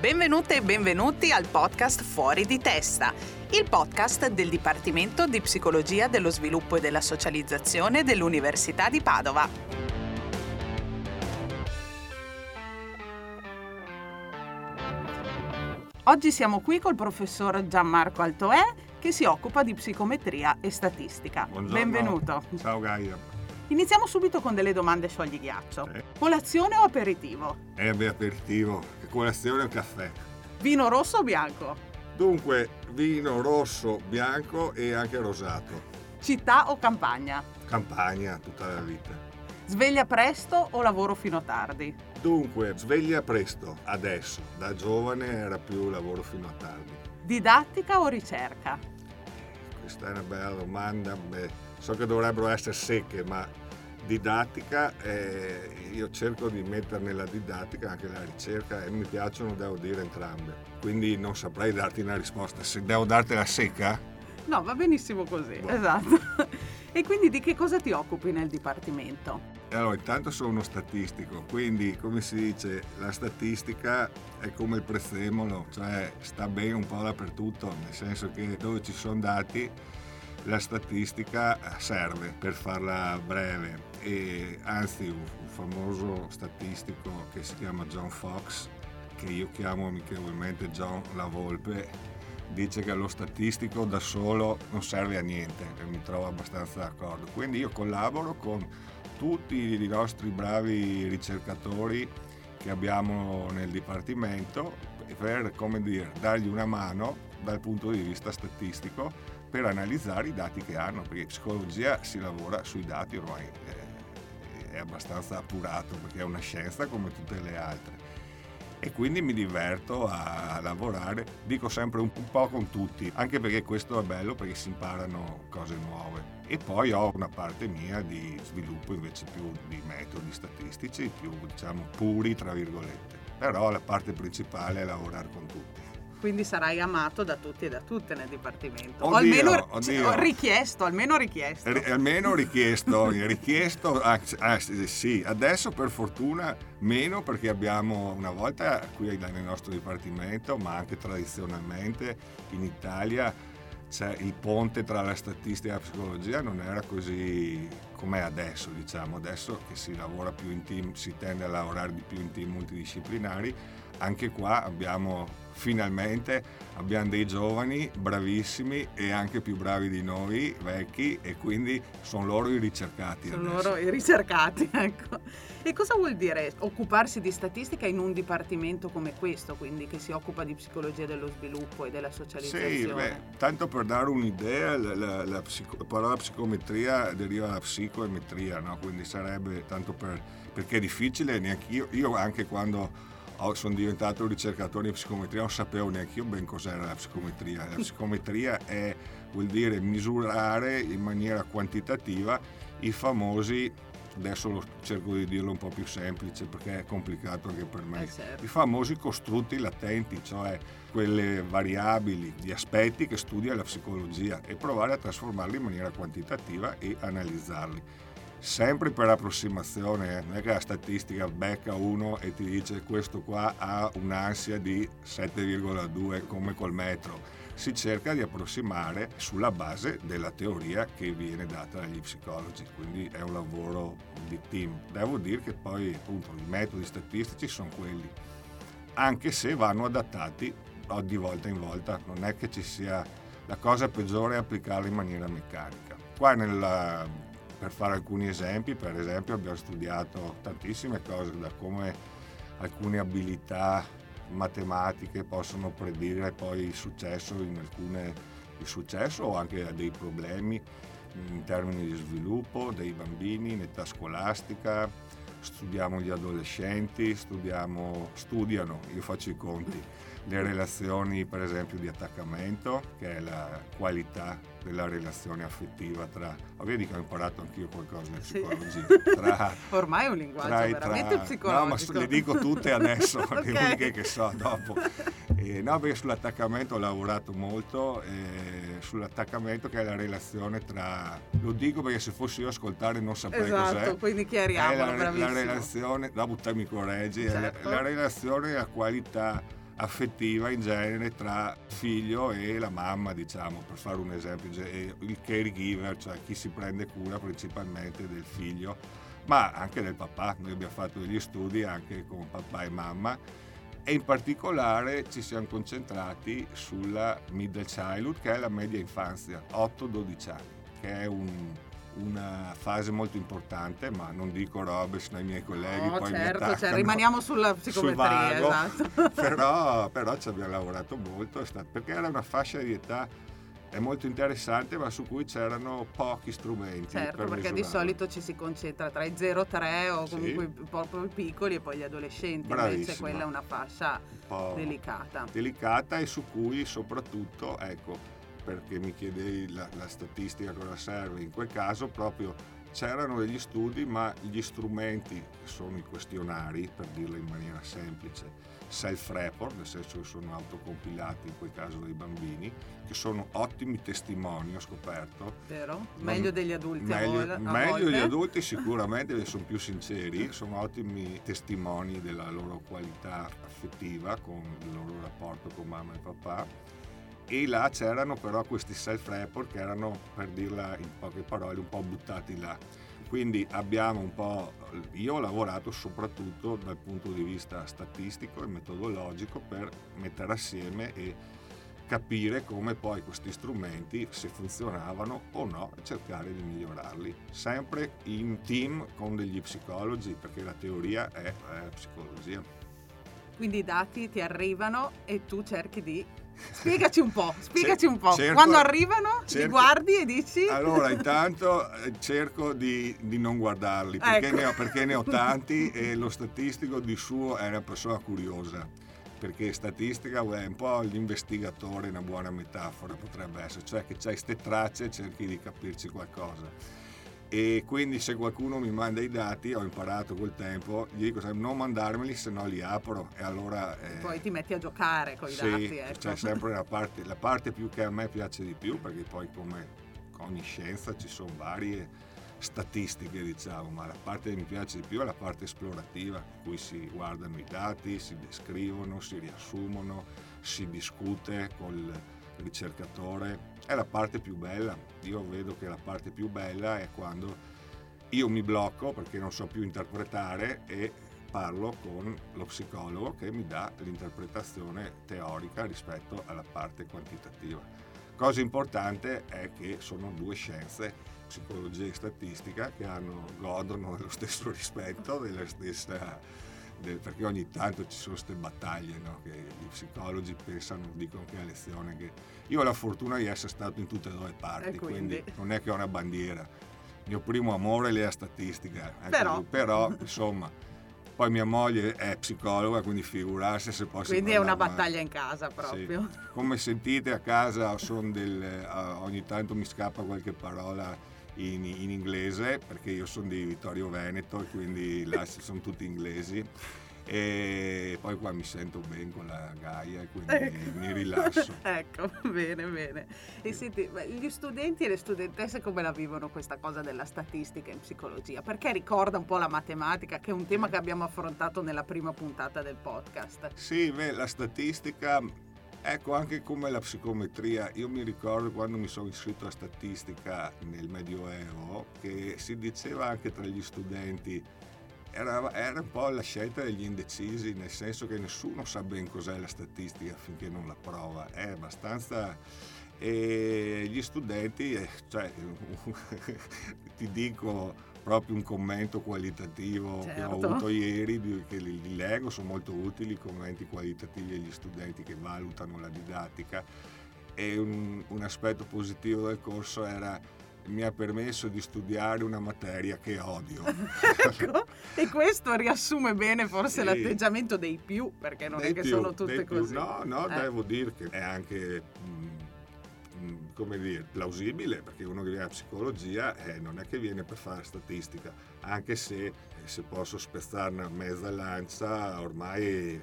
Benvenute e benvenuti al podcast Fuori di testa, il podcast del Dipartimento di Psicologia dello Sviluppo e della Socializzazione dell'Università di Padova. Oggi siamo qui col professor Gianmarco Altoè che si occupa di psicometria e statistica. Buongiorno. Benvenuto. Ciao Gaia. Iniziamo subito con delle domande sciogli ghiaccio. Sì. Colazione o aperitivo? E beh, aperitivo, colazione o caffè? Vino rosso o bianco? Dunque, vino rosso, bianco e anche rosato. Città o campagna? Campagna tutta la vita. Sveglia presto o lavoro fino a tardi? Dunque, sveglia presto, adesso. Da giovane era più lavoro fino a tardi. Didattica o ricerca? Questa è una bella domanda. Beh, so che dovrebbero essere secche, ma didattica, eh, io cerco di mettere nella didattica anche la ricerca e mi piacciono, devo dire, entrambe. Quindi non saprei darti una risposta. Se devo dartela secca? No, va benissimo così, Boh. esatto. E quindi di che cosa ti occupi nel dipartimento? Allora, intanto sono uno statistico, quindi come si dice, la statistica è come il prezzemolo, cioè sta bene un po' dappertutto, nel senso che dove ci sono dati la statistica serve per farla breve e anzi un famoso statistico che si chiama John Fox, che io chiamo amichevolmente John La Volpe, dice che lo statistico da solo non serve a niente e mi trovo abbastanza d'accordo. Quindi io collaboro con tutti i nostri bravi ricercatori che abbiamo nel dipartimento per come dire, dargli una mano dal punto di vista statistico per analizzare i dati che hanno, perché psicologia si lavora sui dati ormai è, è abbastanza appurato perché è una scienza come tutte le altre e quindi mi diverto a lavorare, dico sempre un po' con tutti, anche perché questo è bello perché si imparano cose nuove. E poi ho una parte mia di sviluppo invece più di metodi statistici, più diciamo puri tra virgolette. Però la parte principale è lavorare con tutti. Quindi sarai amato da tutti e da tutte nel dipartimento. o Oddio, almeno oddio. richiesto, almeno richiesto. R- almeno richiesto, richiesto ah, ah, sì, adesso per fortuna meno perché abbiamo una volta qui nel nostro dipartimento, ma anche tradizionalmente in Italia c'è il ponte tra la statistica e la psicologia non era così com'è adesso, diciamo, adesso che si lavora più in team, si tende a lavorare di più in team multidisciplinari, anche qua abbiamo finalmente abbiamo dei giovani bravissimi e anche più bravi di noi vecchi e quindi sono loro i ricercati Sono adesso. loro i ricercati, ecco. E cosa vuol dire occuparsi di statistica in un dipartimento come questo, quindi che si occupa di psicologia dello sviluppo e della socializzazione? Sì, beh, tanto per dare un'idea, la, la- la psico- la parola psicometria deriva da psicometria, no? quindi sarebbe tanto per, perché è difficile, neanche io, io anche quando sono diventato ricercatore di psicometria non sapevo neanche io ben cos'era la psicometria. La psicometria è, vuol dire misurare in maniera quantitativa i famosi, adesso cerco di dirlo un po' più semplice perché è complicato anche per me, Eh, certo. i famosi costrutti latenti, cioè quelle variabili, gli aspetti che studia la psicologia e provare a trasformarli in maniera quantitativa e analizzarli. Sempre per approssimazione, eh, non è che la statistica becca uno e ti dice questo qua ha un'ansia di 7,2 come col metro. Si cerca di approssimare sulla base della teoria che viene data dagli psicologi, quindi è un lavoro di team. Devo dire che poi appunto i metodi statistici sono quelli, anche se vanno adattati di volta in volta, non è che ci sia la cosa peggiore è applicarli in maniera meccanica. Qua nella- per fare alcuni esempi, per esempio abbiamo studiato tantissime cose, da come alcune abilità matematiche possono predire poi il successo alcune il successo o anche dei problemi in termini di sviluppo dei bambini in età scolastica, studiamo gli adolescenti, studiamo, studiano, io faccio i conti, le relazioni per esempio di attaccamento, che è la qualità della relazione affettiva tra, oh, vedi che ho imparato anch'io qualcosa di Sì. psicologia, tra, Ormai è un linguaggio tra, veramente tra- psicologico. No, ma le dico tutte adesso, le Ok. uniche che so dopo. Eh, no, perché sull'attaccamento ho lavorato molto, sull'attaccamento che è la relazione tra... Lo dico perché se fossi io a ascoltare non saprei Esatto, cos'è. quindi È chiariamo, la, la bravissimo. relazione, dopo te mi correggi, è la- Certo. la, relazione e la qualità affettiva in genere tra figlio e la mamma, diciamo, per fare un esempio, il caregiver, cioè chi si prende cura principalmente del figlio, ma anche del papà. Noi abbiamo fatto degli studi anche con papà e mamma e in particolare ci siamo concentrati sulla middle childhood, che è la media infanzia, 8-12 anni, che è un una fase molto importante, ma non dico robe se ai miei colleghi no, poi certo, cioè, rimaniamo sulla psicometria, sul esatto. però, però ci abbiamo lavorato molto, perché era una fascia di età è molto interessante ma su cui c'erano pochi strumenti certo per perché misurare. di solito ci si concentra tra i 0 3 o comunque sì. proprio i piccoli e poi gli adolescenti Bravissima. invece quella è una fascia un delicata delicata e su cui soprattutto ecco perché mi chiedevi la, la statistica cosa serve, in quel caso proprio c'erano degli studi ma gli strumenti sono i questionari, per dirlo in maniera semplice, self-report, nel senso che sono autocompilati in quel caso dei bambini, che sono ottimi testimoni, ho scoperto. Vero? Meglio degli adulti. Meglio, meglio degli adulti sicuramente, sono più sinceri, sono ottimi testimoni della loro qualità affettiva con il loro rapporto con mamma e papà e là c'erano però questi self-report che erano, per dirla in poche parole, un po' buttati là. Quindi abbiamo un po', io ho lavorato soprattutto dal punto di vista statistico e metodologico per mettere assieme e capire come poi questi strumenti, se funzionavano o no, cercare di migliorarli. Sempre in team con degli psicologi, perché la teoria è, è psicologia. Quindi i dati ti arrivano e tu cerchi di Spiegaci un po', spiegaci un po'. Cerco, Quando arrivano, cerco, li guardi e dici... Allora, intanto eh, cerco di, di non guardarli, perché, ecco. ne ho, perché, ne ho, tanti e lo statistico di suo è una persona curiosa. Perché statistica è un po' l'investigatore, una buona metafora potrebbe essere, cioè che c'hai queste tracce e cerchi di capirci qualcosa e quindi se qualcuno mi manda i dati ho imparato col tempo gli dico non mandarmeli se no li apro e allora eh, poi ti metti a giocare con i sì, dati ecco. c'è sempre la parte, la parte più che a me piace di più perché poi come ogni scienza ci sono varie statistiche diciamo ma la parte che mi piace di più è la parte esplorativa in cui si guardano i dati si descrivono si riassumono si discute col ricercatore è la parte più bella. Io vedo che la parte più bella è quando io mi blocco perché non so più interpretare e parlo con lo psicologo che mi dà l'interpretazione teorica rispetto alla parte quantitativa. Cosa importante è che sono due scienze, psicologia e statistica, che hanno, godono dello stesso rispetto, della stessa perché ogni tanto ci sono queste battaglie no? che gli psicologi pensano, dicono che è lezione che io ho la fortuna di essere stato in tutte e due le parti, quindi. quindi. non è che ho una bandiera. Il mio primo amore è la statistica, però. però insomma, poi mia moglie è psicologa, quindi figurarsi se posso... Quindi è una battaglia in casa proprio. Sì. Come sentite a casa del, ogni tanto mi scappa qualche parola in, in inglese perché io sono di Vittorio Veneto e quindi là sono tutti inglesi e poi qua mi sento bene con la Gaia e quindi ecco. mi rilasso. ecco, bene, bene. E senti, gli studenti e le studentesse come la vivono questa cosa della statistica in psicologia? Perché ricorda un po' la matematica, che è un tema che abbiamo affrontato nella prima puntata del podcast. Sì, beh, la statistica Ecco, anche come la psicometria, io mi ricordo quando mi sono iscritto a statistica nel Medioevo che si diceva anche tra gli studenti, era, era, un po' la scelta degli indecisi, nel senso che nessuno sa ben cos'è la statistica finché non la prova, è abbastanza... E gli studenti, eh, cioè, ti dico proprio un commento qualitativo certo. che ho certo. avuto ieri, che li, li leggo, sono molto utili i commenti qualitativi agli studenti che valutano la didattica e un, un aspetto positivo del corso era mi ha permesso di studiare una materia che odio. ecco, e questo riassume bene forse sì. l'atteggiamento dei più, perché non dei è che più, sono tutte così. No, no, eh. devo dire che è anche come dire, plausibile, perché uno che viene a psicologia eh, non è che viene per fare statistica, anche se, eh, se posso spezzarne mezza lancia, ormai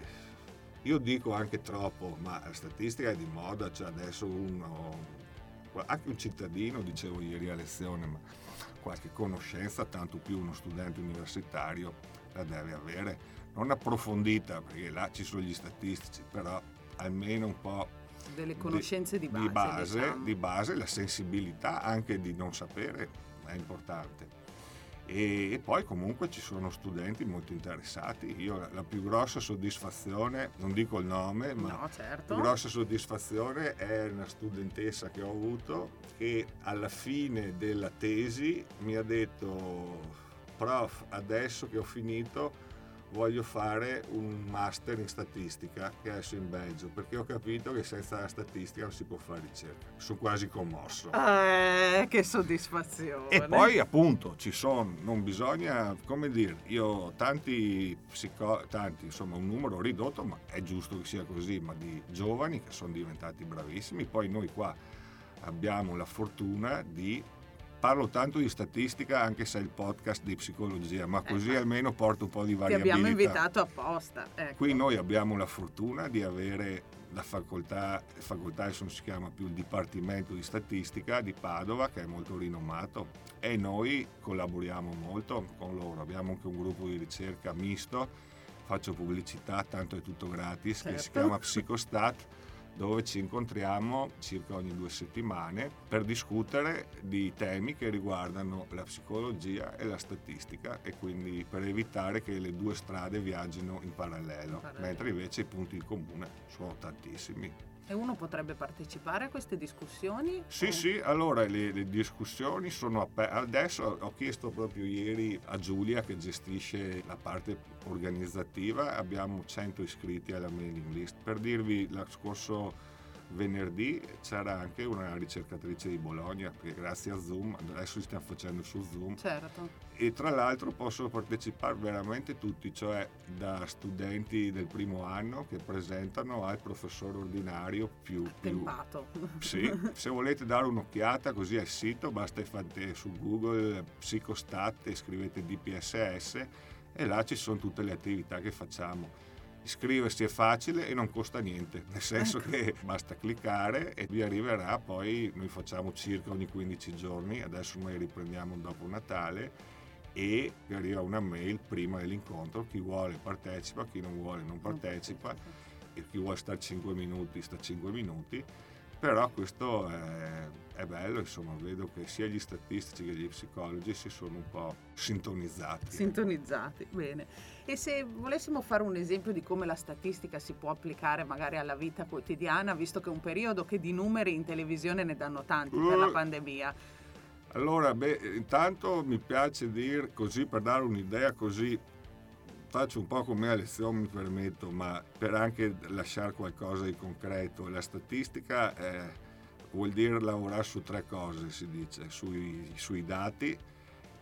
io dico anche troppo, ma la statistica è di moda, cioè adesso uno, anche un cittadino, dicevo ieri a lezione, ma qualche conoscenza, tanto più uno studente universitario, la deve avere, non approfondita, perché là ci sono gli statistici, però almeno un po' delle conoscenze di, di base. Di base, diciamo. di base, la sensibilità anche di non sapere è importante. E, e, poi comunque ci sono studenti molto interessati. Io la, la, più grossa soddisfazione, non dico il nome, ma no, certo. la più grossa soddisfazione è una studentessa che ho avuto che alla fine della tesi mi ha detto prof adesso che ho finito voglio fare un master in statistica che adesso in Belgio perché ho capito che senza la statistica non si può fare ricerca. Sono quasi commosso. Eh, che soddisfazione. E poi appunto ci sono, non bisogna, come dire, io ho tanti psico, tanti, insomma un numero ridotto, ma è giusto che sia così, ma di giovani che sono diventati bravissimi. Poi noi qua abbiamo la fortuna di parlo tanto di statistica anche se è il podcast di psicologia, ma così eh, almeno porto un po' di variabilità. Ti abbiamo invitato apposta. Ecco. Qui noi abbiamo la fortuna di avere la facoltà, facoltà adesso non si chiama più il Dipartimento di Statistica di Padova che è molto rinomato e noi collaboriamo molto con loro, abbiamo anche un gruppo di ricerca misto, faccio pubblicità, tanto è tutto gratis, certo. che si certo. chiama Psicostat dove ci incontriamo circa ogni due settimane per discutere di temi che riguardano la psicologia e la statistica e quindi per evitare che le due strade viaggino in parallelo, parallelo. mentre invece i punti in comune sono tantissimi. E uno potrebbe partecipare a queste discussioni? Sì, o... sì, allora le, le discussioni sono aperte. Adesso ho chiesto proprio ieri a Giulia che gestisce la parte organizzativa, abbiamo 100 iscritti alla mailing list. Per dirvi, lo scorso venerdì c'era anche una ricercatrice di Bologna, che grazie a Zoom, adesso stiamo facendo su Zoom. Certo. E tra l'altro possono partecipare veramente tutti, cioè da studenti del primo anno che presentano al professore ordinario più... più Sì, se volete dare un'occhiata così al sito basta fate su Google Psicostat e scrivete DPSS e là ci sono tutte le attività che facciamo iscriversi è facile e non costa niente, nel senso ecco. che basta cliccare e vi arriverà, poi noi facciamo circa ogni 15 giorni, adesso noi riprendiamo dopo Natale e vi arriva una mail prima dell'incontro, chi vuole partecipa, chi non vuole non partecipa e chi vuole stare 5 minuti sta 5 minuti però questo è, è, bello, insomma, vedo che sia gli statistici che gli psicologi si sono un po' sintonizzati. Sintonizzati, bene. E se volessimo fare un esempio di come la statistica si può applicare magari alla vita quotidiana, visto che è un periodo che di numeri in televisione ne danno tanti uh, per la pandemia. Allora, beh, intanto mi piace dire così per dare un'idea così faccio un po' come a lezione, mi permetto, ma per anche lasciare qualcosa di concreto. La statistica eh, vuol dire lavorare su tre cose, si dice, sui, sui dati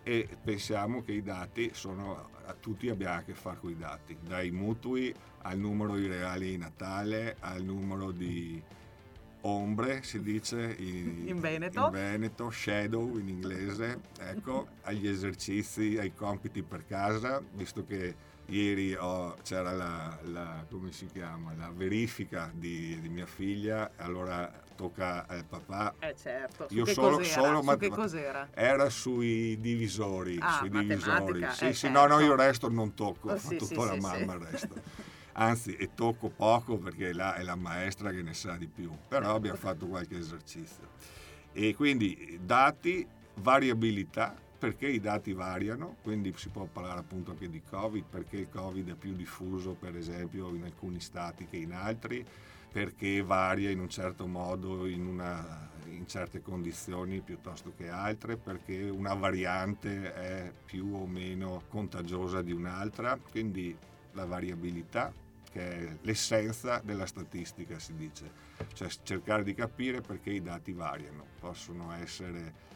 e pensiamo che i dati sono, a tutti abbiamo a che fare con i dati, dai mutui al numero di reali di Natale, al numero di ombre, si dice in, in, Veneto. in Veneto, shadow in inglese, ecco, agli esercizi, ai compiti per casa, visto che Ieri ho, c'era la, la, chiama, la, verifica di, di, mia figlia, allora tocca al papà. Eh certo, Io solo, solo mat- che cos'era? Era sui divisori. Ah, sui divisori. Sì, eh, sì, certo. no, no, io il resto non tocco, oh, sì, tutto sì, la sì, mamma il resto. Anzi, e tocco poco perché là è la maestra che ne sa di più, però certo. abbiamo fatto qualche esercizio. E quindi dati, variabilità, perché i dati variano, quindi si può parlare appunto anche di Covid, perché il Covid è più diffuso per esempio in alcuni stati che in altri, perché varia in un certo modo in, una, in certe condizioni piuttosto che altre, perché una variante è più o meno contagiosa di un'altra, quindi la variabilità che è l'essenza della statistica si dice, cioè cercare di capire perché i dati variano, possono essere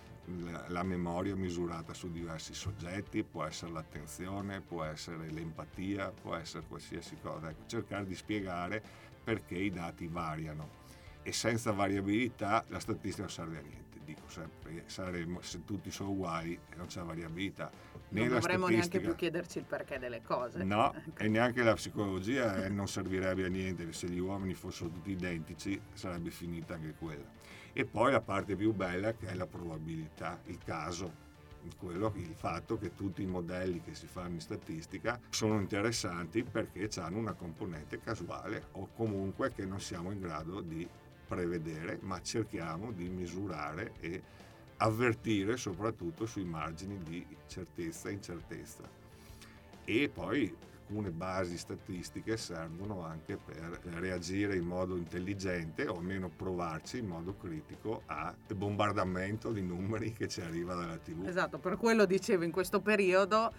la memoria misurata su diversi soggetti, può essere l'attenzione, può essere l'empatia, può essere qualsiasi cosa. Ecco, cercare di spiegare perché i dati variano e senza variabilità la statistica non serve a niente. Dico sempre, saremo, se tutti sono uguali e non c'è variabilità. Non dovremmo neanche più chiederci il perché delle cose. No, ecco. e neanche la psicologia eh, non servirebbe a niente, se gli uomini fossero tutti identici sarebbe finita anche quella. E poi la parte più bella che è la probabilità, il caso. quello, il fatto che tutti i modelli che si fanno in statistica sono interessanti perché hanno una componente casuale o comunque che non siamo in grado di prevedere, ma cerchiamo di misurare e avvertire soprattutto sui margini di certezza e incertezza. E poi alcune basi statistiche servono anche per reagire in modo intelligente o almeno provarci in modo critico al bombardamento di numeri che ci arriva dalla TV. Esatto, per quello dicevo in questo periodo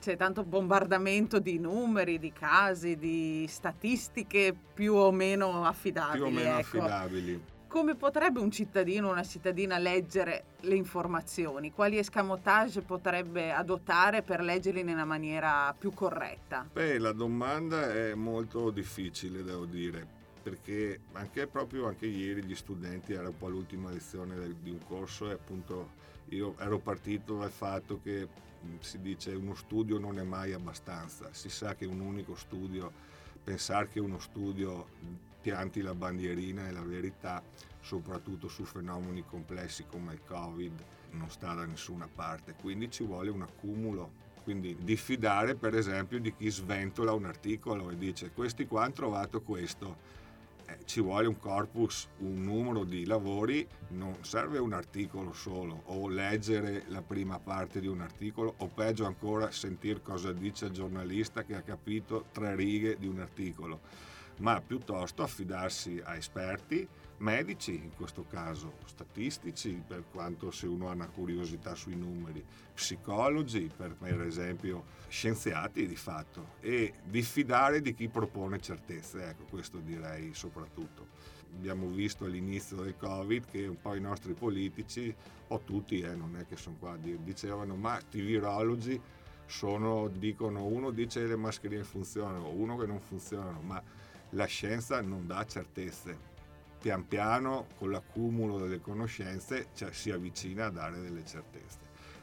c'è tanto bombardamento di numeri, di casi, di statistiche più o meno affidabili. Più o meno ecco. affidabili come potrebbe un cittadino o una cittadina leggere le informazioni? Quali escamotage potrebbe adottare per leggerle in una maniera più corretta? Beh, la domanda è molto difficile, devo dire, perché anche proprio anche ieri gli studenti, era un po' l'ultima lezione di un corso e appunto io ero partito dal fatto che si dice uno studio non è mai abbastanza, si sa che un unico studio, pensare che uno studio pianti la bandierina e la verità, soprattutto su fenomeni complessi come il Covid, non sta da nessuna parte. Quindi ci vuole un accumulo. Quindi diffidare per esempio di chi sventola un articolo e dice questi qua hanno trovato questo. Eh, ci vuole un corpus, un numero di lavori, non serve un articolo solo o leggere la prima parte di un articolo o peggio ancora sentire cosa dice il giornalista che ha capito tre righe di un articolo ma piuttosto affidarsi a esperti, medici in questo caso, statistici per quanto se uno ha una curiosità sui numeri, psicologi per, per esempio, scienziati di fatto e diffidare di chi propone certezze, ecco questo direi soprattutto. Abbiamo visto all'inizio del Covid che un po' i nostri politici, o tutti, eh, non è che sono qua, dicevano ma i virologi sono, dicono, uno dice che le mascherine funzionano, uno che non funzionano, ma la scienza non dà certezze. Pian piano, con l'accumulo delle conoscenze, cioè, si avvicina a dare delle certezze.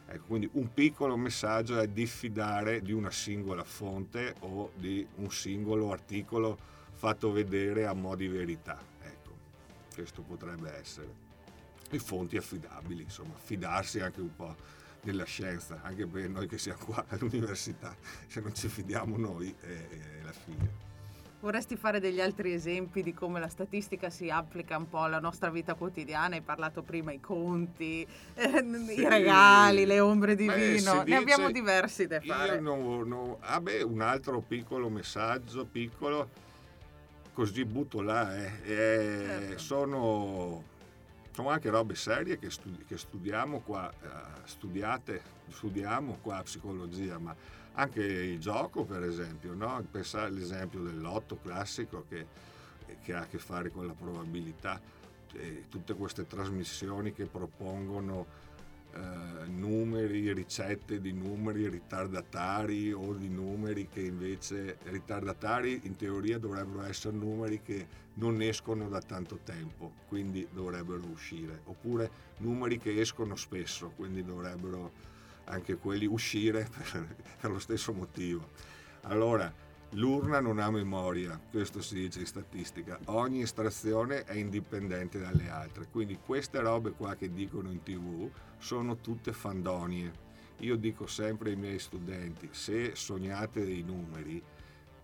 Ecco, quindi un piccolo messaggio è diffidare di una singola fonte o di un singolo articolo fatto vedere a mo' di verità. Ecco, questo potrebbe essere. E fonti affidabili, insomma, fidarsi anche un po' della scienza, anche per noi che siamo qua all'università, se non ci fidiamo noi è, è la fine. Vorresti fare degli altri esempi di come la statistica si applica un po' alla nostra vita quotidiana? Hai parlato prima i conti, eh, sì. i regali, le ombre di Beh, vino, ne dice, abbiamo diversi da fare. Io non, non, ah beh, un altro piccolo messaggio, piccolo, così butto là, eh, eh, certo. sono, sono, anche robe serie che, studi- che studiamo qua, eh, studiate, studiamo qua a psicologia, ma anche il gioco, per esempio, no? pensare all'esempio del lotto classico che, che, ha a che fare con la probabilità, e tutte queste trasmissioni che propongono eh, numeri, ricette di numeri ritardatari o di numeri che invece ritardatari in teoria dovrebbero essere numeri che non escono da tanto tempo, quindi dovrebbero uscire, oppure numeri che escono spesso, quindi dovrebbero anche quelli uscire per, per lo stesso motivo. Allora, l'urna non ha memoria, questo si dice in statistica, ogni estrazione è indipendente dalle altre, quindi queste robe qua che dicono in tv sono tutte fandonie. Io dico sempre ai miei studenti, se sognate dei numeri,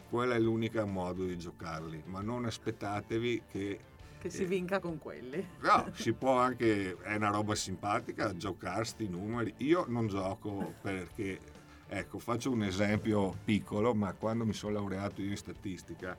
quello è l'unico modo di giocarli, ma non aspettatevi che che si vinca con quelli. No, si può anche, è una roba simpatica, giocarsi i numeri. Io non gioco perché, ecco, faccio un esempio piccolo, ma quando mi sono laureato io in statistica,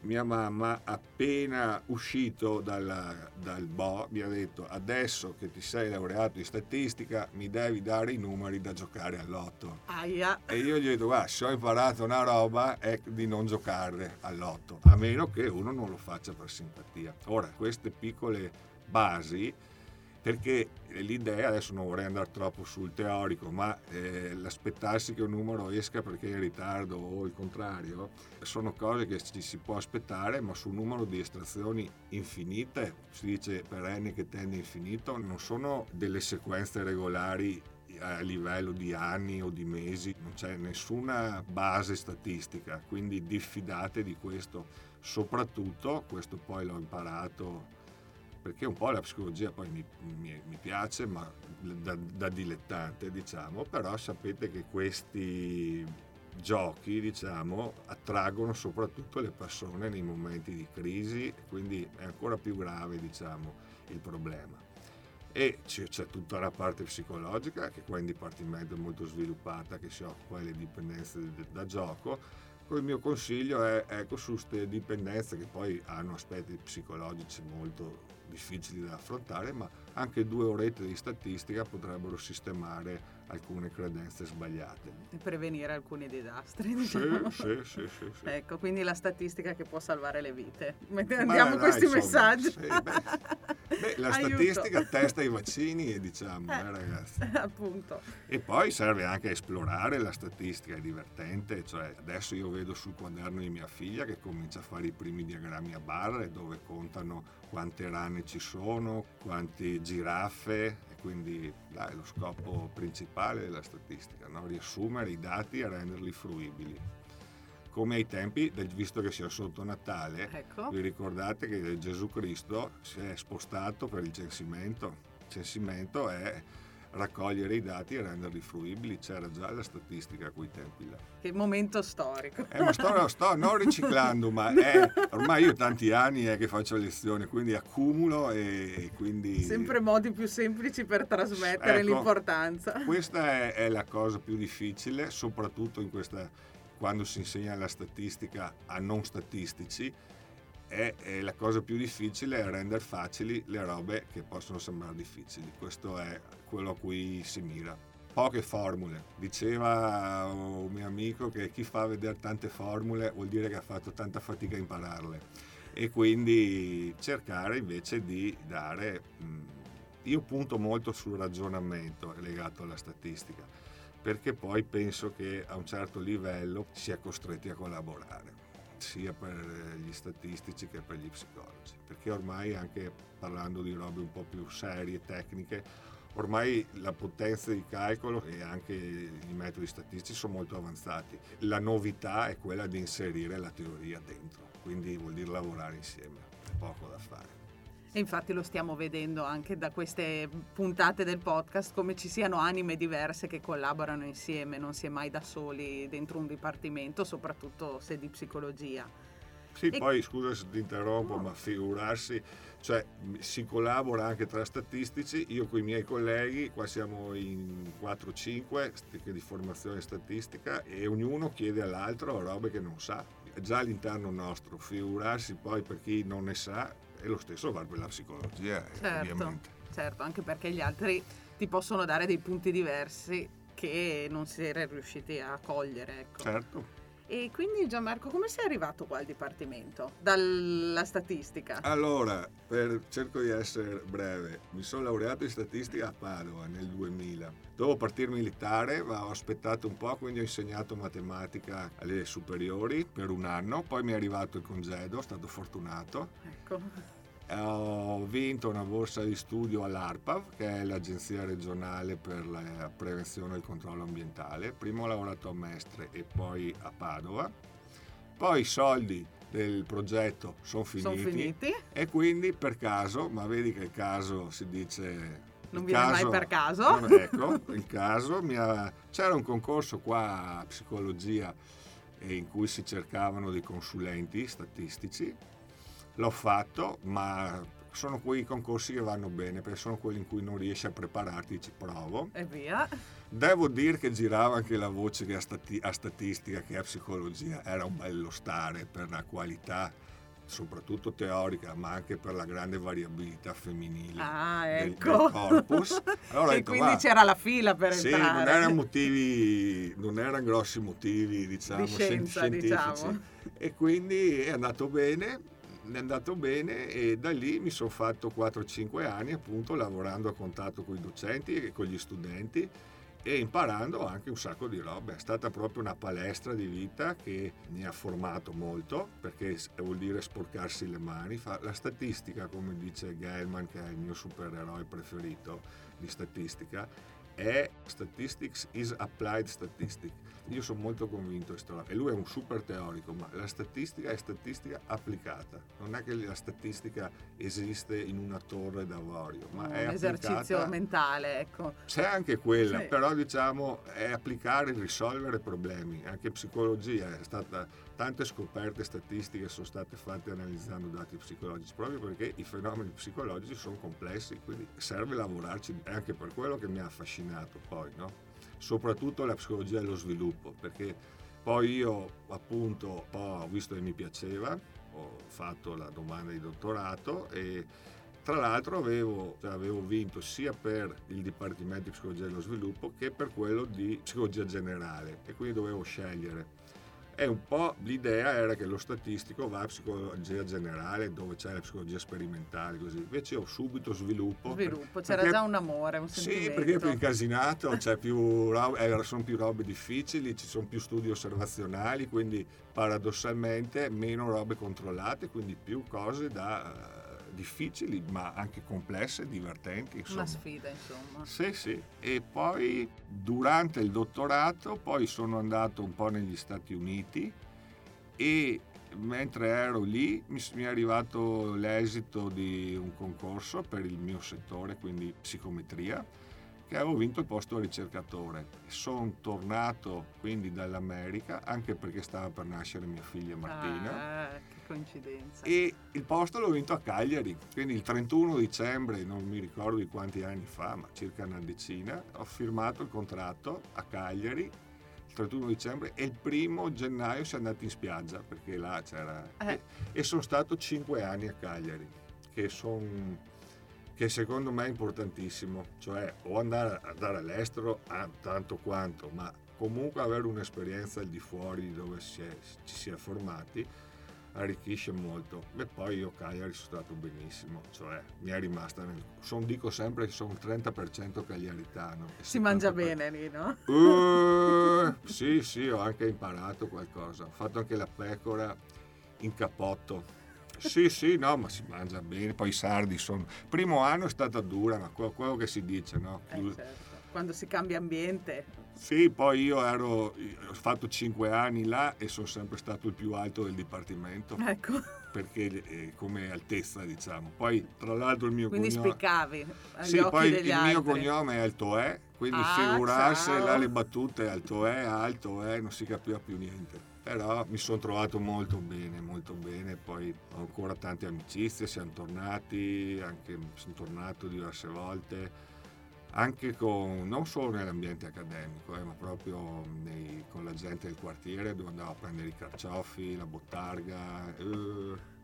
mia mamma appena uscito dalla, dal BO mi ha detto adesso che ti sei laureato in statistica mi devi dare i numeri da giocare all'otto Aia. e io gli ho detto guarda se ho imparato una roba è di non giocare all'otto a meno che uno non lo faccia per simpatia ora queste piccole basi perché l'idea, adesso non vorrei andare troppo sul teorico, ma eh, l'aspettarsi che un numero esca perché è in ritardo o il contrario, sono cose che ci si può aspettare, ma su un numero di estrazioni infinite, si dice per n che tende infinito, non sono delle sequenze regolari a livello di anni o di mesi, non c'è nessuna base statistica, quindi diffidate di questo. Soprattutto, questo poi l'ho imparato perché un po' la psicologia poi mi, mi, mi piace, ma da, da, dilettante diciamo, però sapete che questi giochi diciamo attraggono soprattutto le persone nei momenti di crisi, quindi è ancora più grave diciamo il problema. E c'è, tutta la parte psicologica che qua in dipartimento è molto sviluppata che si occupa delle dipendenze da gioco. Il mio consiglio è ecco su queste dipendenze che poi hanno aspetti psicologici molto difficili da affrontare ma anche due orette di statistica potrebbero sistemare alcune credenze sbagliate. E prevenire alcuni disastri. Diciamo. Sì, sì, sì, sì, Ecco, quindi la statistica che può salvare le vite. Andiamo a questi insomma, messaggi. Sì, beh, beh, la statistica testa i vaccini e diciamo, eh, eh, ragazzi. Appunto. E poi serve anche a esplorare la statistica, è divertente. Cioè, adesso io vedo sul quaderno di mia figlia che comincia a fare i primi diagrammi a barre dove contano quante rane ci sono, quante giraffe, quindi dai, lo scopo principale della statistica, no? riassumere i dati e renderli fruibili. Come ai tempi, visto che sia sotto Natale, ecco. vi ricordate che Gesù Cristo si è spostato per il censimento. Il censimento è raccogliere i dati e renderli fruibili, c'era già la statistica a quei tempi là. Che momento storico. È una storia, sto non riciclando, ma è, ormai io tanti anni è che faccio lezioni, quindi accumulo e quindi... Sempre modi più semplici per trasmettere ecco, l'importanza. Questa è, è la cosa più difficile, soprattutto in questa, quando si insegna la statistica a non statistici, è, è, la cosa più difficile è rendere facili le robe che possono sembrare difficili. Questo è quello a cui si mira. Poche formule. Diceva un mio amico che chi fa vedere tante formule vuol dire che ha fatto tanta fatica a impararle. E quindi cercare invece di dare... Io punto molto sul ragionamento legato alla statistica, perché poi penso che a un certo livello si è costretti a collaborare sia per gli statistici che per gli psicologi, perché ormai anche parlando di robe un po' più serie, tecniche, ormai la potenza di calcolo e anche i metodi statistici sono molto avanzati. La novità è quella di inserire la teoria dentro, quindi vuol dire lavorare insieme, è poco da fare. E infatti lo stiamo vedendo anche da queste puntate del podcast come ci siano anime diverse che collaborano insieme, non si è mai da soli dentro un dipartimento, soprattutto se di psicologia. Sì, e... poi scusa se ti interrompo, no. ma figurarsi, cioè si collabora anche tra statistici, io con i miei colleghi, qua siamo in 4-5 di formazione statistica e ognuno chiede all'altro robe che non sa, già all'interno nostro, figurarsi poi per chi non ne sa e lo stesso vale per la psicologia, eh, certo, ovviamente. Certo, anche perché gli altri ti possono dare dei punti diversi che non si era riusciti a cogliere. Ecco. Certo. E quindi Gianmarco, come sei arrivato qua al Dipartimento? Dalla statistica? Allora, per, cerco di essere breve, mi sono laureato in statistica a Padova nel 2000. Dopo partire militare ho aspettato un po', quindi ho insegnato matematica alle superiori per un anno, poi mi è arrivato il congedo, sono stato fortunato. Ecco ho vinto una borsa di studio all'ARPAV, che è l'agenzia regionale per la prevenzione e il controllo ambientale. Prima ho lavorato a Mestre e poi a Padova. Poi i soldi del progetto sono finiti, son finiti, e quindi per caso, ma vedi che il caso si dice... Non viene caso, mai per caso. Non, ecco, il caso ha, c'era un concorso qua a psicologia in cui si cercavano dei consulenti statistici l'ho fatto, ma sono quei concorsi che vanno bene perché sono quelli in cui non riesci a prepararti, ci provo. E via. Devo dire che girava anche la voce che a, stati- a statistica che a psicologia era un bello stare per la qualità soprattutto teorica, ma anche per la grande variabilità femminile ah, ecco. del, del corpus. Allora, e detto, quindi c'era la fila per sì, entrare. non erano motivi, non erano grossi motivi, diciamo, Di scienza, scientifici. Diciamo. E quindi è andato bene è andato bene e da lì mi sono fatto 4-5 anni appunto lavorando a contatto con i docenti e con gli studenti e imparando anche un sacco di robe. È stata proprio una palestra di vita che mi ha formato molto perché vuol dire sporcarsi le mani. La statistica, come dice Gellman, che è il mio supereroe preferito di statistica, è Statistics is Applied Statistics. Io sono molto convinto di questo e lui è un super teorico, ma la statistica è statistica applicata. Non è che la statistica esiste in una torre d'avorio, ma un è esercizio mentale, ecco. C'è anche quella, Sì. però diciamo è applicare, risolvere problemi. Anche psicologia è stata tante scoperte statistiche sono state fatte analizzando dati psicologici, proprio perché i fenomeni psicologici sono complessi, quindi serve lavorarci, è anche per quello che mi ha affascinato poi, no? Soprattutto la psicologia dello sviluppo, perché poi io appunto ho visto che mi piaceva, ho fatto la domanda di dottorato e tra l'altro avevo, cioè, avevo vinto sia per il Dipartimento di Psicologia dello Sviluppo che per quello di Psicologia Generale e quindi dovevo scegliere. E un po' l'idea era che lo statistico va a psicologia generale dove c'è la psicologia sperimentale così. Invece ho subito sviluppo. Sviluppo, c'era perché- già un amore, un Sì, sentimento. perché è più incasinato, c'è più robe, eh, sono più robe difficili, ci sono più studi osservazionali, quindi paradossalmente meno robe controllate, quindi più cose da difficili, ma anche complesse, divertenti, insomma. Una sfida, insomma. Sì, sì. E poi durante il dottorato, poi sono andato un po' negli Stati Uniti e mentre ero lì mi, è arrivato l'esito di un concorso per il mio settore, quindi psicometria, che avevo vinto il posto ricercatore. Sono tornato quindi dall'America, anche perché stava per nascere mia figlia Martina Ah, coincidenza. e il posto l'ho vinto a Cagliari, quindi il 31 dicembre, non mi ricordo di quanti anni fa, ma circa una decina, ho firmato il contratto a Cagliari il 31 dicembre e il primo gennaio si è andati in spiaggia perché là c'era... Eh. E, e sono stato 5 anni a Cagliari, che, son- che secondo me è importantissimo, cioè o andare, andare all'estero ah, tanto quanto, ma comunque avere un'esperienza al di fuori di dove si è- ci si è formati arricchisce molto. E poi io Cagliari sono stato benissimo, cioè mi è rimasta nel... Son, dico sempre che sono il 30% cagliaritano. Si mangia 70% bene lì, no? Eh, sì, sì, ho anche imparato qualcosa. Ho fatto anche la pecora in capotto. Sì, sì, no, ma si mangia bene. Poi i sardi sono... Primo anno è stata dura, ma quello, quello che si dice, no? Eh, certo. Quando si cambia ambiente. Sì, poi io ero, ho fatto 5 anni là e sono sempre stato il più alto del dipartimento, Ecco, perché eh, come altezza diciamo. Poi tra l'altro il mio quindi cognome... spiccavi agli Sì, poi il degli mio altri. cognome è Alto E, quindi Ah, figurarsi ciao. là le battute Alto E, Alto E, non si capiva più niente. Però mi sono trovato molto bene, molto bene, poi ho ancora tante amicizie, siamo tornati, anche sono tornato diverse volte, anche con, non solo nell'ambiente accademico, eh, ma proprio nei- con la gente del quartiere dove andavo a prendere i carciofi, la bottarga. eh,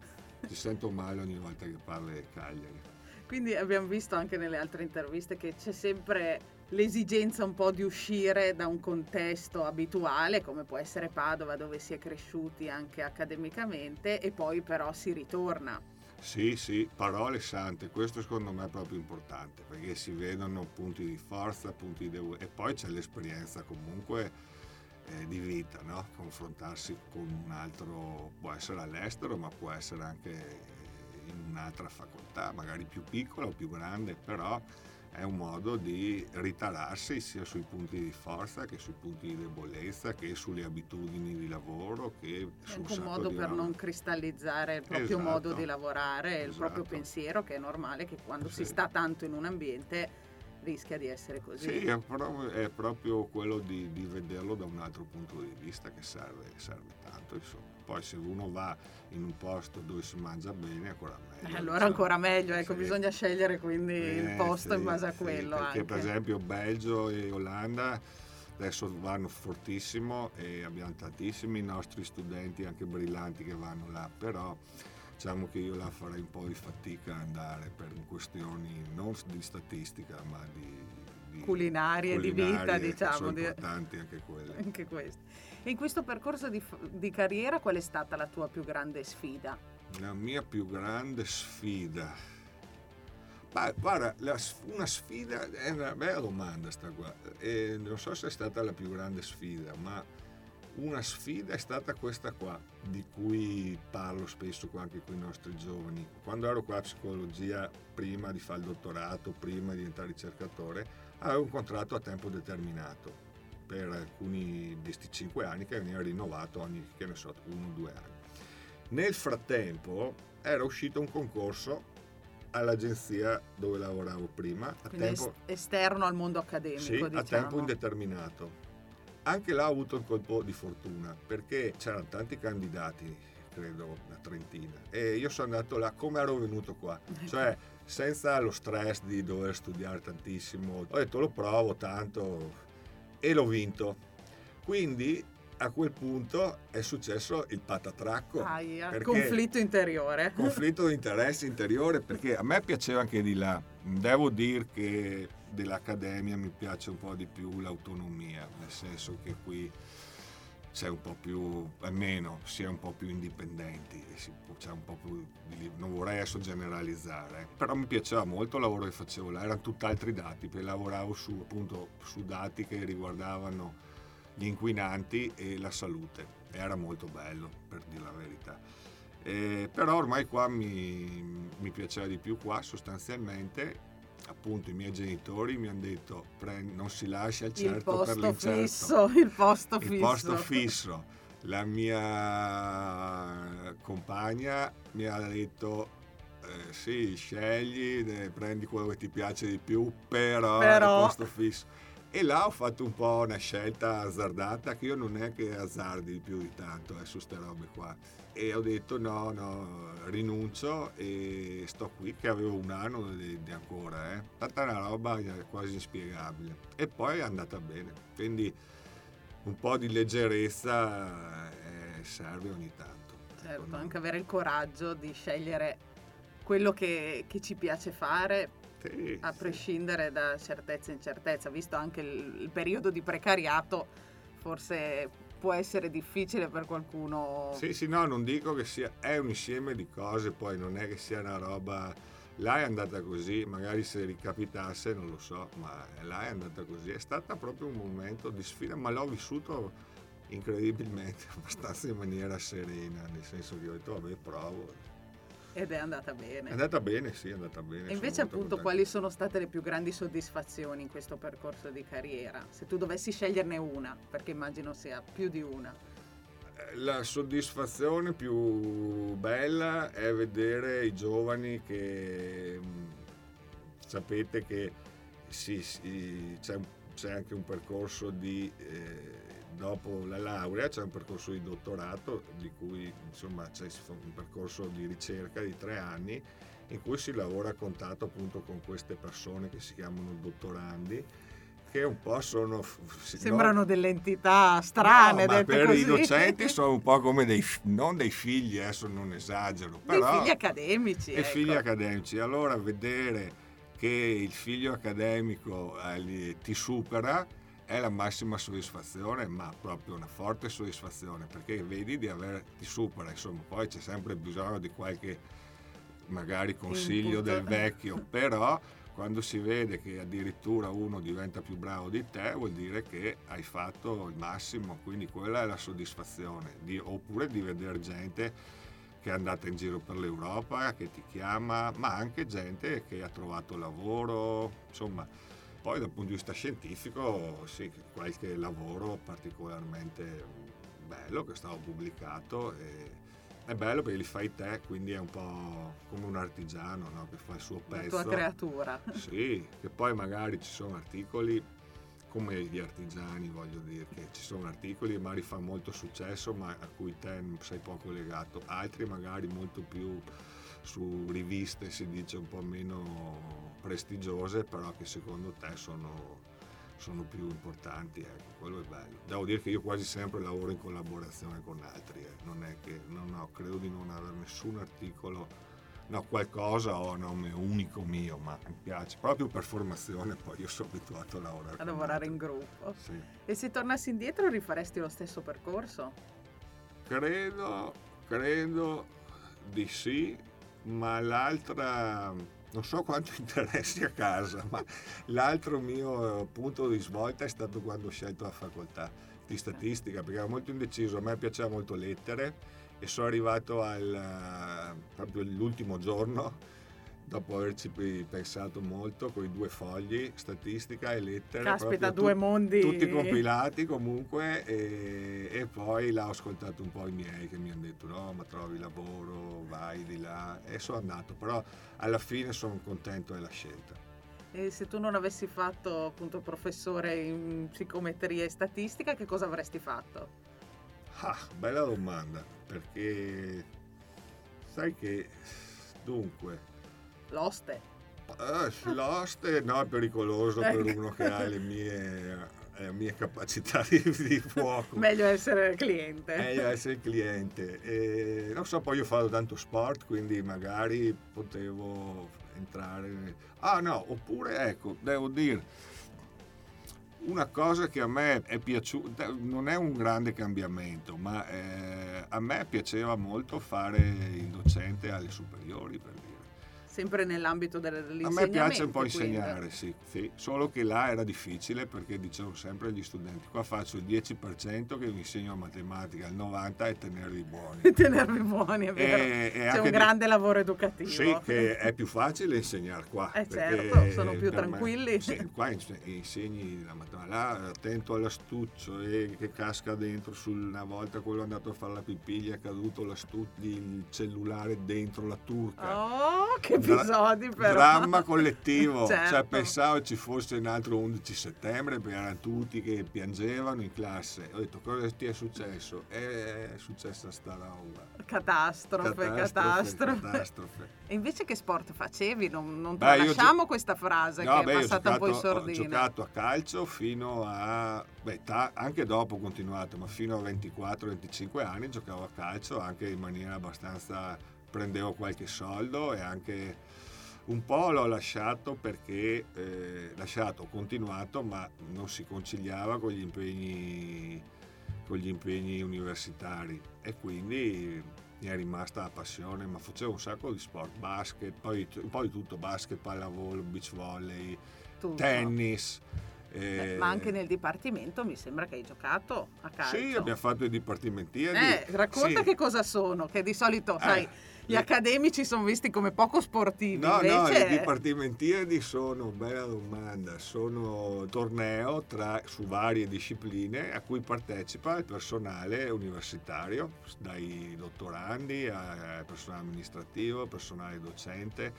ti sento male ogni volta che parli di Cagliari. Quindi abbiamo visto anche nelle altre interviste che c'è sempre l'esigenza un po' di uscire da un contesto abituale, come può essere Padova, dove si è cresciuti anche accademicamente, e poi però si ritorna. Sì, sì, parole sante, questo secondo me è proprio importante perché si vedono punti di forza, punti di debolezza e poi c'è l'esperienza comunque eh, di vita, no? confrontarsi con un altro, può essere all'estero ma può essere anche in un'altra facoltà, magari più piccola o più grande, però è un modo di ritararsi sia sui punti di forza che sui punti di debolezza, che sulle abitudini di lavoro, che È un modo per roba. non cristallizzare il proprio Esatto. modo di lavorare, il proprio Esatto. pensiero, che è normale che quando si Sì. sta tanto in un ambiente rischia di essere così. Sì, è proprio, è proprio quello di, di vederlo da un altro punto di vista che serve, serve tanto. Insomma. Poi se uno va in un posto dove si mangia bene, ancora meglio. Eh, allora diciamo. ancora meglio, ecco, Sì. bisogna scegliere quindi il Eh, posto sì, in base a sì, quello perché anche. per esempio Belgio e Olanda adesso vanno fortissimo e abbiamo tantissimi nostri studenti anche brillanti che vanno là, però diciamo che io là farei un po' di fatica ad andare per questioni non di statistica ma di, di Culinarie, di vita, culinarie, diciamo, Sono importanti anche quelle. Anche questo. In questo percorso di, di carriera qual è stata la tua più grande sfida? La mia più grande sfida. Ma guarda, la una sfida è una bella domanda sta qua. E non so se è stata la più grande sfida, ma una sfida è stata questa qua, di cui parlo spesso anche con i nostri giovani. Quando ero qua a psicologia, prima di fare il dottorato, prima di diventare ricercatore, avevo un contratto a tempo determinato per alcuni di questi 5 anni che veniva rinnovato ogni, che ne so, uno o due anni. Nel frattempo era uscito un concorso all'agenzia dove lavoravo prima, a tempo, esterno al mondo accademico, sì, diciamo. a tempo indeterminato. Anche là ho avuto un colpo di fortuna perché c'erano tanti candidati, credo una trentina, e io sono andato là come ero venuto qua, cioè senza lo stress di dover studiare tantissimo. Ho detto lo provo tanto e l'ho vinto. Quindi a quel punto è successo il patatracco. Aia, conflitto interiore. Conflitto di interesse interiore perché a me piaceva anche di là. Devo dire che dell'accademia mi piace un po' di più l'autonomia, nel senso che qui c'è un po' più, almeno si è un po' più indipendenti, c'è un po' più non vorrei adesso generalizzare, però mi piaceva molto il lavoro che facevo là, erano tutt'altri dati, perché lavoravo su, appunto, su dati che riguardavano gli inquinanti e la salute. Era molto bello, per dire la verità. Eh, però ormai qua mi, mi, piaceva di più qua sostanzialmente appunto i miei genitori mi hanno detto non si lascia il certo il per l'incerto. fisso, il posto il fisso posto fisso. la mia compagna mi ha detto eh, sì scegli prendi quello che ti piace di più però, però... il posto fisso e là ho fatto un po' una scelta azzardata che io non è che azzardi più di tanto eh, su queste robe qua. E ho detto no, no, rinuncio e sto qui che avevo un anno di, di ancora. Eh. Tanta una roba quasi inspiegabile. E poi è andata bene. Quindi un po' di leggerezza eh, serve ogni tanto. Certo, anche avere il coraggio di scegliere quello che, che ci piace fare sì, a prescindere sì. da certezza e incertezza, visto anche il, il, periodo di precariato, forse può essere difficile per qualcuno. Sì, sì, no, non dico che sia, è un insieme di cose, poi non è che sia una roba, là è andata così, magari se ricapitasse non lo so, ma là è andata così, è stata proprio un momento di sfida, ma l'ho vissuto incredibilmente, abbastanza in maniera serena, nel senso che ho detto vabbè provo ed è andata bene. È andata bene, sì, è andata bene. E invece appunto quali sono state le più grandi soddisfazioni in questo percorso di carriera? Se tu dovessi sceglierne una, perché immagino sia più di una. Eh, la soddisfazione più bella è vedere i giovani che mm, sapete che sì, sì, c'è, c'è, anche un percorso di... Eh, dopo la laurea c'è un percorso di dottorato di cui insomma c'è un percorso di ricerca di tre anni in cui si lavora a contatto appunto con queste persone che si chiamano dottorandi che un po' sono sembrano no, delle entità strane no, ma per così. i docenti sono un po' come dei non dei figli adesso non esagero però dei figli accademici dei ecco. figli accademici allora vedere che il figlio accademico eh, ti supera è la massima soddisfazione, ma proprio una forte soddisfazione, perché vedi di aver, ti supera, insomma, poi c'è sempre bisogno di qualche magari consiglio del vecchio, però quando si vede che addirittura uno diventa più bravo di te vuol dire che hai fatto il massimo, quindi quella è la soddisfazione, di, oppure di vedere gente che è andata in giro per l'Europa, che ti chiama, ma anche gente che ha trovato lavoro, insomma poi dal punto di vista scientifico, sì, qualche lavoro particolarmente bello che è stato pubblicato. È bello perché li fai te, quindi è un po' come un artigiano no? che fa il suo pezzo. La tua creatura. Sì, che poi magari ci sono articoli come gli artigiani, voglio dire, che ci sono articoli che magari fanno molto successo ma a cui te sei poco legato, altri magari molto più su riviste si dice un po' meno prestigiose, però che secondo te sono, sono più importanti, ecco, quello è bello. Devo dire che io quasi sempre lavoro in collaborazione con altri, eh. non è che, non ho, credo di non avere nessun articolo, no, qualcosa ho a nome unico mio, ma mi piace, proprio per formazione, poi io sono abituato a lavorare. A lavorare in gruppo. Sì. E se tornassi indietro rifaresti lo stesso percorso? Credo, credo di sì, ma l'altra non so quanto interessi a casa, ma l'altro mio punto di svolta è stato quando ho scelto la facoltà di statistica, perché ero molto indeciso, a me piaceva molto lettere e sono arrivato al, proprio l'ultimo giorno dopo averci pensato molto, con i due fogli, statistica e lettere. Caspita, due tu, mondi. Tutti compilati comunque e, e, poi l'ho ascoltato un po' i miei che mi hanno detto no, ma trovi lavoro, vai di là e sono andato, però alla fine sono contento della scelta. E se tu non avessi fatto appunto professore in psicometria e statistica, che cosa avresti fatto? Ah, bella domanda, perché sai che dunque L'oste. Eh, l'oste no, è pericoloso ecco. per uno che ha le mie, le mie capacità di, di, fuoco. Meglio essere cliente. Meglio essere cliente. E, non so, poi ho fatto tanto sport, quindi magari potevo entrare... Ah no, oppure ecco, devo dire una cosa che a me è piaciuta, non è un grande cambiamento, ma eh, a me piaceva molto fare il docente alle superiori, per dire sempre nell'ambito dell'insegnamento. A me piace un po' insegnare, sì, sì, solo che là era difficile perché dicevo sempre agli studenti, qua faccio il 10% che vi insegno matematica, il 90% è tenervi buoni. tenervi buoni, è vero. E, e C'è un grande di... lavoro educativo. Sì, che è più facile insegnare qua. Eh certo, sono più tranquilli. Me, sì, qua insegni la matematica, là attento all'astuccio e che casca dentro, sul, una volta quello è andato a fare la pipì, gli è caduto il cellulare dentro la turca. Oh, che episodi però. Dramma collettivo, certo. cioè pensavo ci fosse un altro 11 settembre erano tutti che piangevano in classe. Ho detto cosa ti è successo? È successa sta roba. Catastrofe, catastrofe. catastrofe. catastrofe. E invece che sport facevi? Non, non beh, gio- questa frase no, che beh, è passata giocato, un po' in sordina. Ho giocato a calcio fino a... Beh, ta- anche dopo ho continuato, ma fino a 24-25 anni giocavo a calcio anche in maniera abbastanza prendevo qualche soldo e anche un po' l'ho lasciato perché eh, lasciato, ho continuato, ma non si conciliava con gli impegni, con gli impegni universitari e quindi mi è rimasta la passione, ma facevo un sacco di sport, basket, poi un po' di tutto, basket, pallavolo, beach volley, tutto. tennis. Eh, ma anche nel dipartimento mi sembra che hai giocato a calcio. Sì, abbiamo fatto i dipartimenti. Eh, racconta sì. che cosa sono, che di solito, eh. sai gli accademici sono visti come poco sportivi. No, invece... no, i dipartimentieri sono, bella domanda, sono torneo tra, su varie discipline a cui partecipa il personale universitario, dai dottorandi al personale amministrativo, personale docente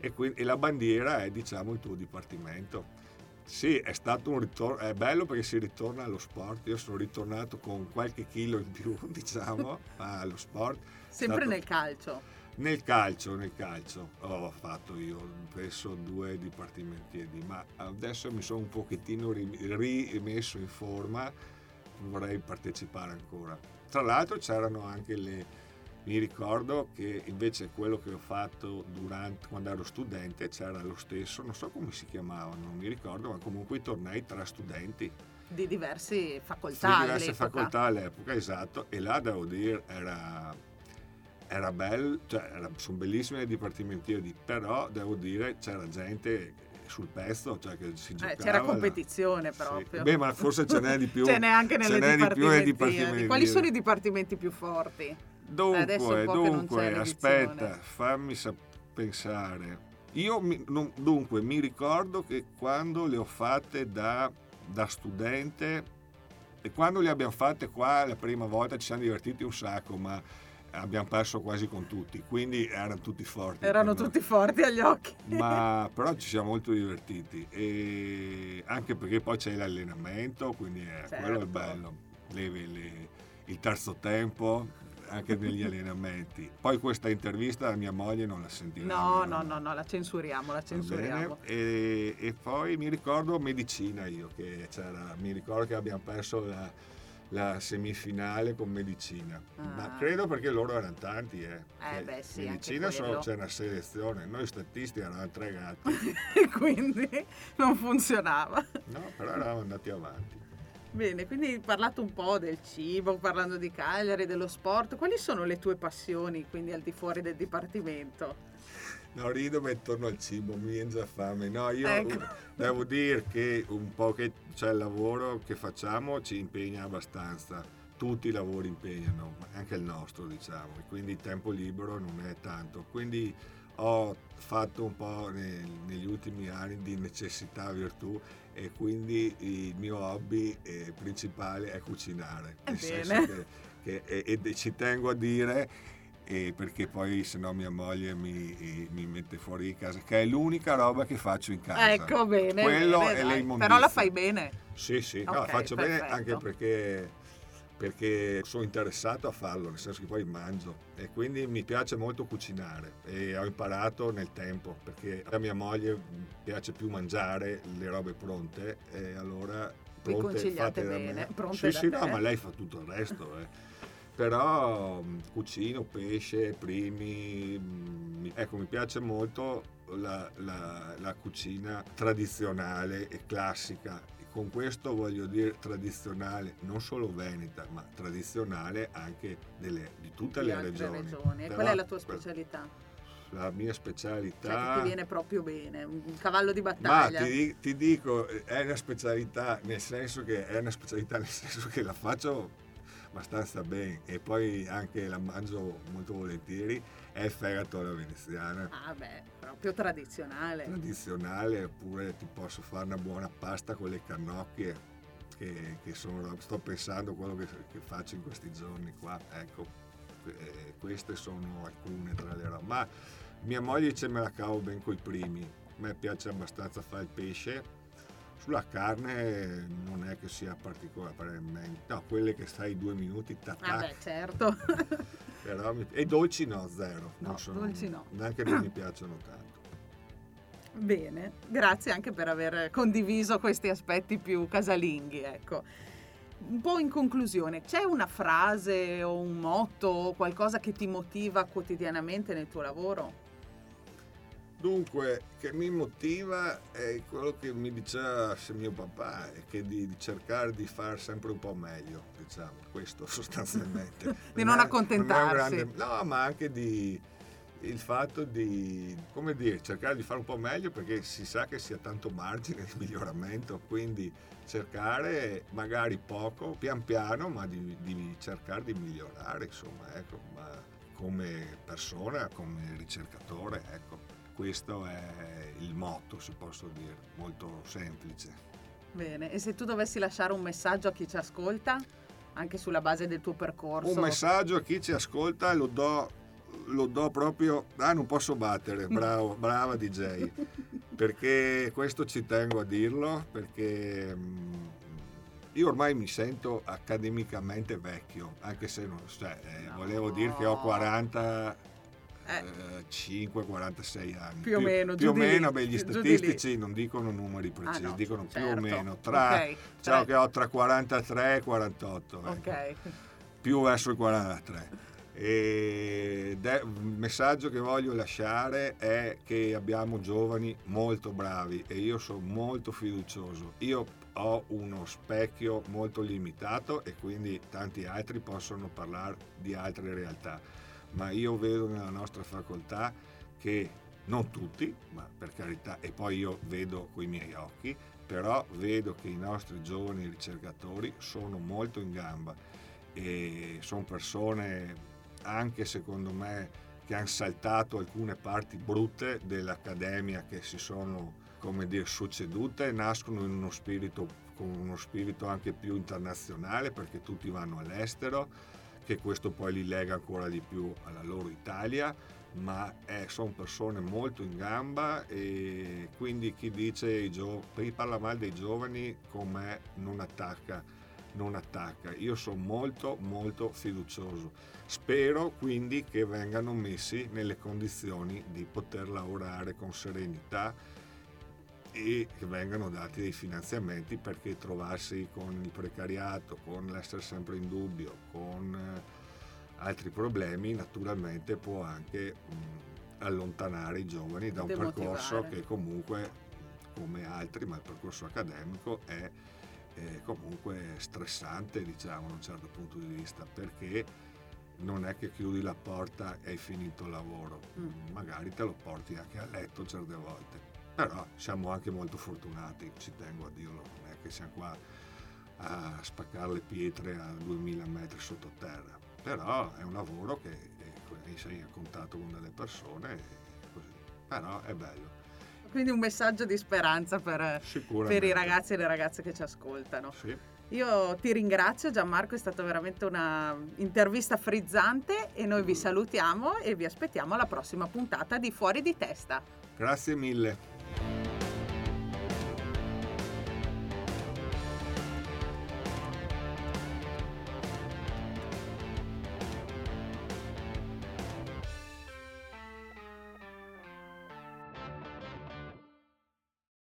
e, quindi, e la bandiera è diciamo il tuo dipartimento. Sì, è stato un ritorno, è bello perché si ritorna allo sport. Io sono ritornato con qualche chilo in più, diciamo, allo sport. Sempre stato... nel calcio. Nel calcio, nel calcio ho fatto io penso due dipartimenti ma adesso mi sono un pochettino rimesso in forma, vorrei partecipare ancora. Tra l'altro c'erano anche le, mi ricordo che invece quello che ho fatto durante, quando ero studente c'era lo stesso, non so come si chiamavano, non mi ricordo, ma comunque i tornei tra studenti. Di diverse facoltà. Di diverse facoltà all'epoca, esatto, e là devo dire era, era bello, cioè era, sono bellissime le dipartimenti, però devo dire c'era gente sul pezzo, cioè che si giocava. Eh, c'era competizione la... proprio. Sì. Beh, ma forse ce n'è di più. ce n'è anche nelle dipartimenti. Quali sono i dipartimenti più forti? Dunque, dunque, aspetta, fammi sa- pensare. Io mi, non, dunque mi ricordo che quando le ho fatte da, da, studente e quando le abbiamo fatte qua la prima volta ci siamo divertiti un sacco, ma abbiamo perso quasi con tutti, quindi erano tutti forti. Erano tutti forti agli occhi. Ma però ci siamo molto divertiti e anche perché poi c'è l'allenamento, quindi è, certo. quello è bello. Le, le, il terzo tempo, anche negli allenamenti. Poi questa intervista mia moglie non la sentirà. No, no, no, no, la censuriamo, la censuriamo. E, e, poi mi ricordo medicina io, che c'era, mi ricordo che abbiamo perso la, la semifinale con medicina. Ah. Ma credo perché loro erano tanti, eh. eh beh, sì, medicina solo c'è una selezione, noi statisti eravamo tre gatti. Quindi non funzionava. No, però eravamo andati avanti. Bene, quindi hai parlato un po' del cibo, parlando di Cagliari, dello sport. Quali sono le tue passioni, quindi al di fuori del dipartimento? No, rido ma intorno al cibo, mi già fame. No, io ecco. devo dire che un po' che c'è il lavoro che facciamo ci impegna abbastanza. Tutti i lavori impegnano, anche il nostro, diciamo, e quindi il tempo libero non è tanto. Quindi ho fatto un po' nei, negli ultimi anni di necessità virtù e quindi il mio hobby eh, principale è cucinare. Nel bene. senso che, che e, e ci tengo a dire e perché poi se no mia moglie mi, mi, mette fuori di casa, che è l'unica roba che faccio in casa. Ecco, bene. Quello bene, è l'immondizia. Però la fai bene. Sì, sì, no, Ok, la faccio bene perfetto. anche perché, perché sono interessato a farlo, nel senso che poi mangio e quindi mi piace molto cucinare e ho imparato nel tempo perché a mia moglie piace più mangiare le robe pronte e allora pronte fatte da bene, me. pronte sì, da sì, te. no, ma lei fa tutto il resto. eh. Però mh, cucino pesce, primi, mh, ecco mi piace molto la, la- la cucina tradizionale e classica. Con questo voglio dire tradizionale non solo veneta, ma tradizionale anche delle- di tutte di le regioni. regioni. E Però qual è la tua specialità? La mia Cioè specialità... che ti viene proprio bene, un cavallo di Ma battaglia. ti, di- ti dico, è una specialità, nel senso che è una specialità nel senso che la faccio abbastanza bene e poi anche la mangio molto volentieri, è il fegato alla veneziana. Ah beh, proprio tradizionale. Tradizionale, oppure ti posso fare una buona pasta con le cannocchie, che, che sono, sto pensando a quello che, che faccio in questi giorni qua. Ecco, eh, queste sono alcune tra le robe. Ma mia moglie dice me la cavo ben coi primi. A me piace abbastanza fare il pesce. Sulla carne non è che sia particolarmente. No, quelle che stai due minuti, tac, Ah beh, certo. però e dolci no, zero. No, Non sono- dolci no. Neanche non mi piacciono tanto. Bene, grazie anche per aver condiviso questi aspetti più casalinghi, ecco. Un po' in conclusione, c'è una frase o un motto o qualcosa che ti motiva quotidianamente nel tuo lavoro? Dunque, che mi motiva è quello che mi diceva mio papà, è che di, di cercare di fare sempre un po' meglio, diciamo, questo sostanzialmente. Di non è- accontentarsi. non grande- no, ma anche di il fatto di, come dire, cercare di fare un po' meglio perché si sa che si ha tanto margine di miglioramento, quindi cercare magari poco, pian piano, ma di, di cercare di migliorare, insomma, ecco, ma come persona, come ricercatore, ecco. Questo è il motto, se posso dire, molto semplice. Bene, e se tu dovessi lasciare un messaggio a chi ci ascolta, anche sulla base del tuo percorso? Un messaggio a chi ci ascolta lo do, lo do proprio... Ah, non posso battere, bravo, brava DJ. Perché questo ci tengo a dirlo, perché mm, io ormai mi sento accademicamente vecchio, anche se non... Cioè, eh, No. volevo dire che ho 40... Eh. 5-46 anni Più o meno, più o meno lì, beh, gli statistici non dicono numeri precisi Ah, no, dicono più o certo. meno tra, Ok, diciamo tre. che ho tra 43 e 48 ecco Ok, più verso il 43. Ed è- il messaggio che voglio lasciare è che abbiamo giovani molto bravi e io sono molto fiducioso. Io ho uno specchio molto limitato e quindi tanti altri possono parlare di altre realtà, ma io vedo nella nostra facoltà che non tutti, ma per carità, e poi io vedo coi miei occhi, però vedo che i nostri giovani ricercatori sono molto in gamba e sono persone anche secondo me che hanno saltato alcune parti brutte dell'accademia che si sono come dire succedute e nascono uno spirito con uno spirito anche più internazionale perché tutti vanno all'estero che questo poi li lega ancora di più alla loro Italia ma eh, sono persone molto in gamba e quindi chi dice gio- chi parla male dei giovani con me non attacca non attacca. Io sono molto molto fiducioso. Spero quindi che vengano messi nelle condizioni di poter lavorare con serenità e che vengano dati dei finanziamenti perché trovarsi con il precariato, con l'essere sempre in dubbio, con eh, altri problemi, naturalmente può anche mh, allontanare i giovani da un Demotivare. percorso che comunque, come altri, ma il percorso accademico è eh, comunque stressante, diciamo, da un certo punto di vista, perché non è che chiudi la porta e hai finito il lavoro, Mm. magari te lo porti anche a letto certe volte. Però siamo anche molto fortunati, ci tengo a dirlo, non è che siamo qua a spaccare le pietre a 2000 metri sottoterra, però è un lavoro che eh, sei a contatto con delle persone così. No, è bello. Quindi un messaggio di speranza per, per i ragazzi e le ragazze che ci ascoltano. Sì. Io ti ringrazio Gianmarco, è stata veramente una intervista frizzante e noi vi salutiamo e vi aspettiamo alla prossima puntata di Fuori di testa. Grazie mille.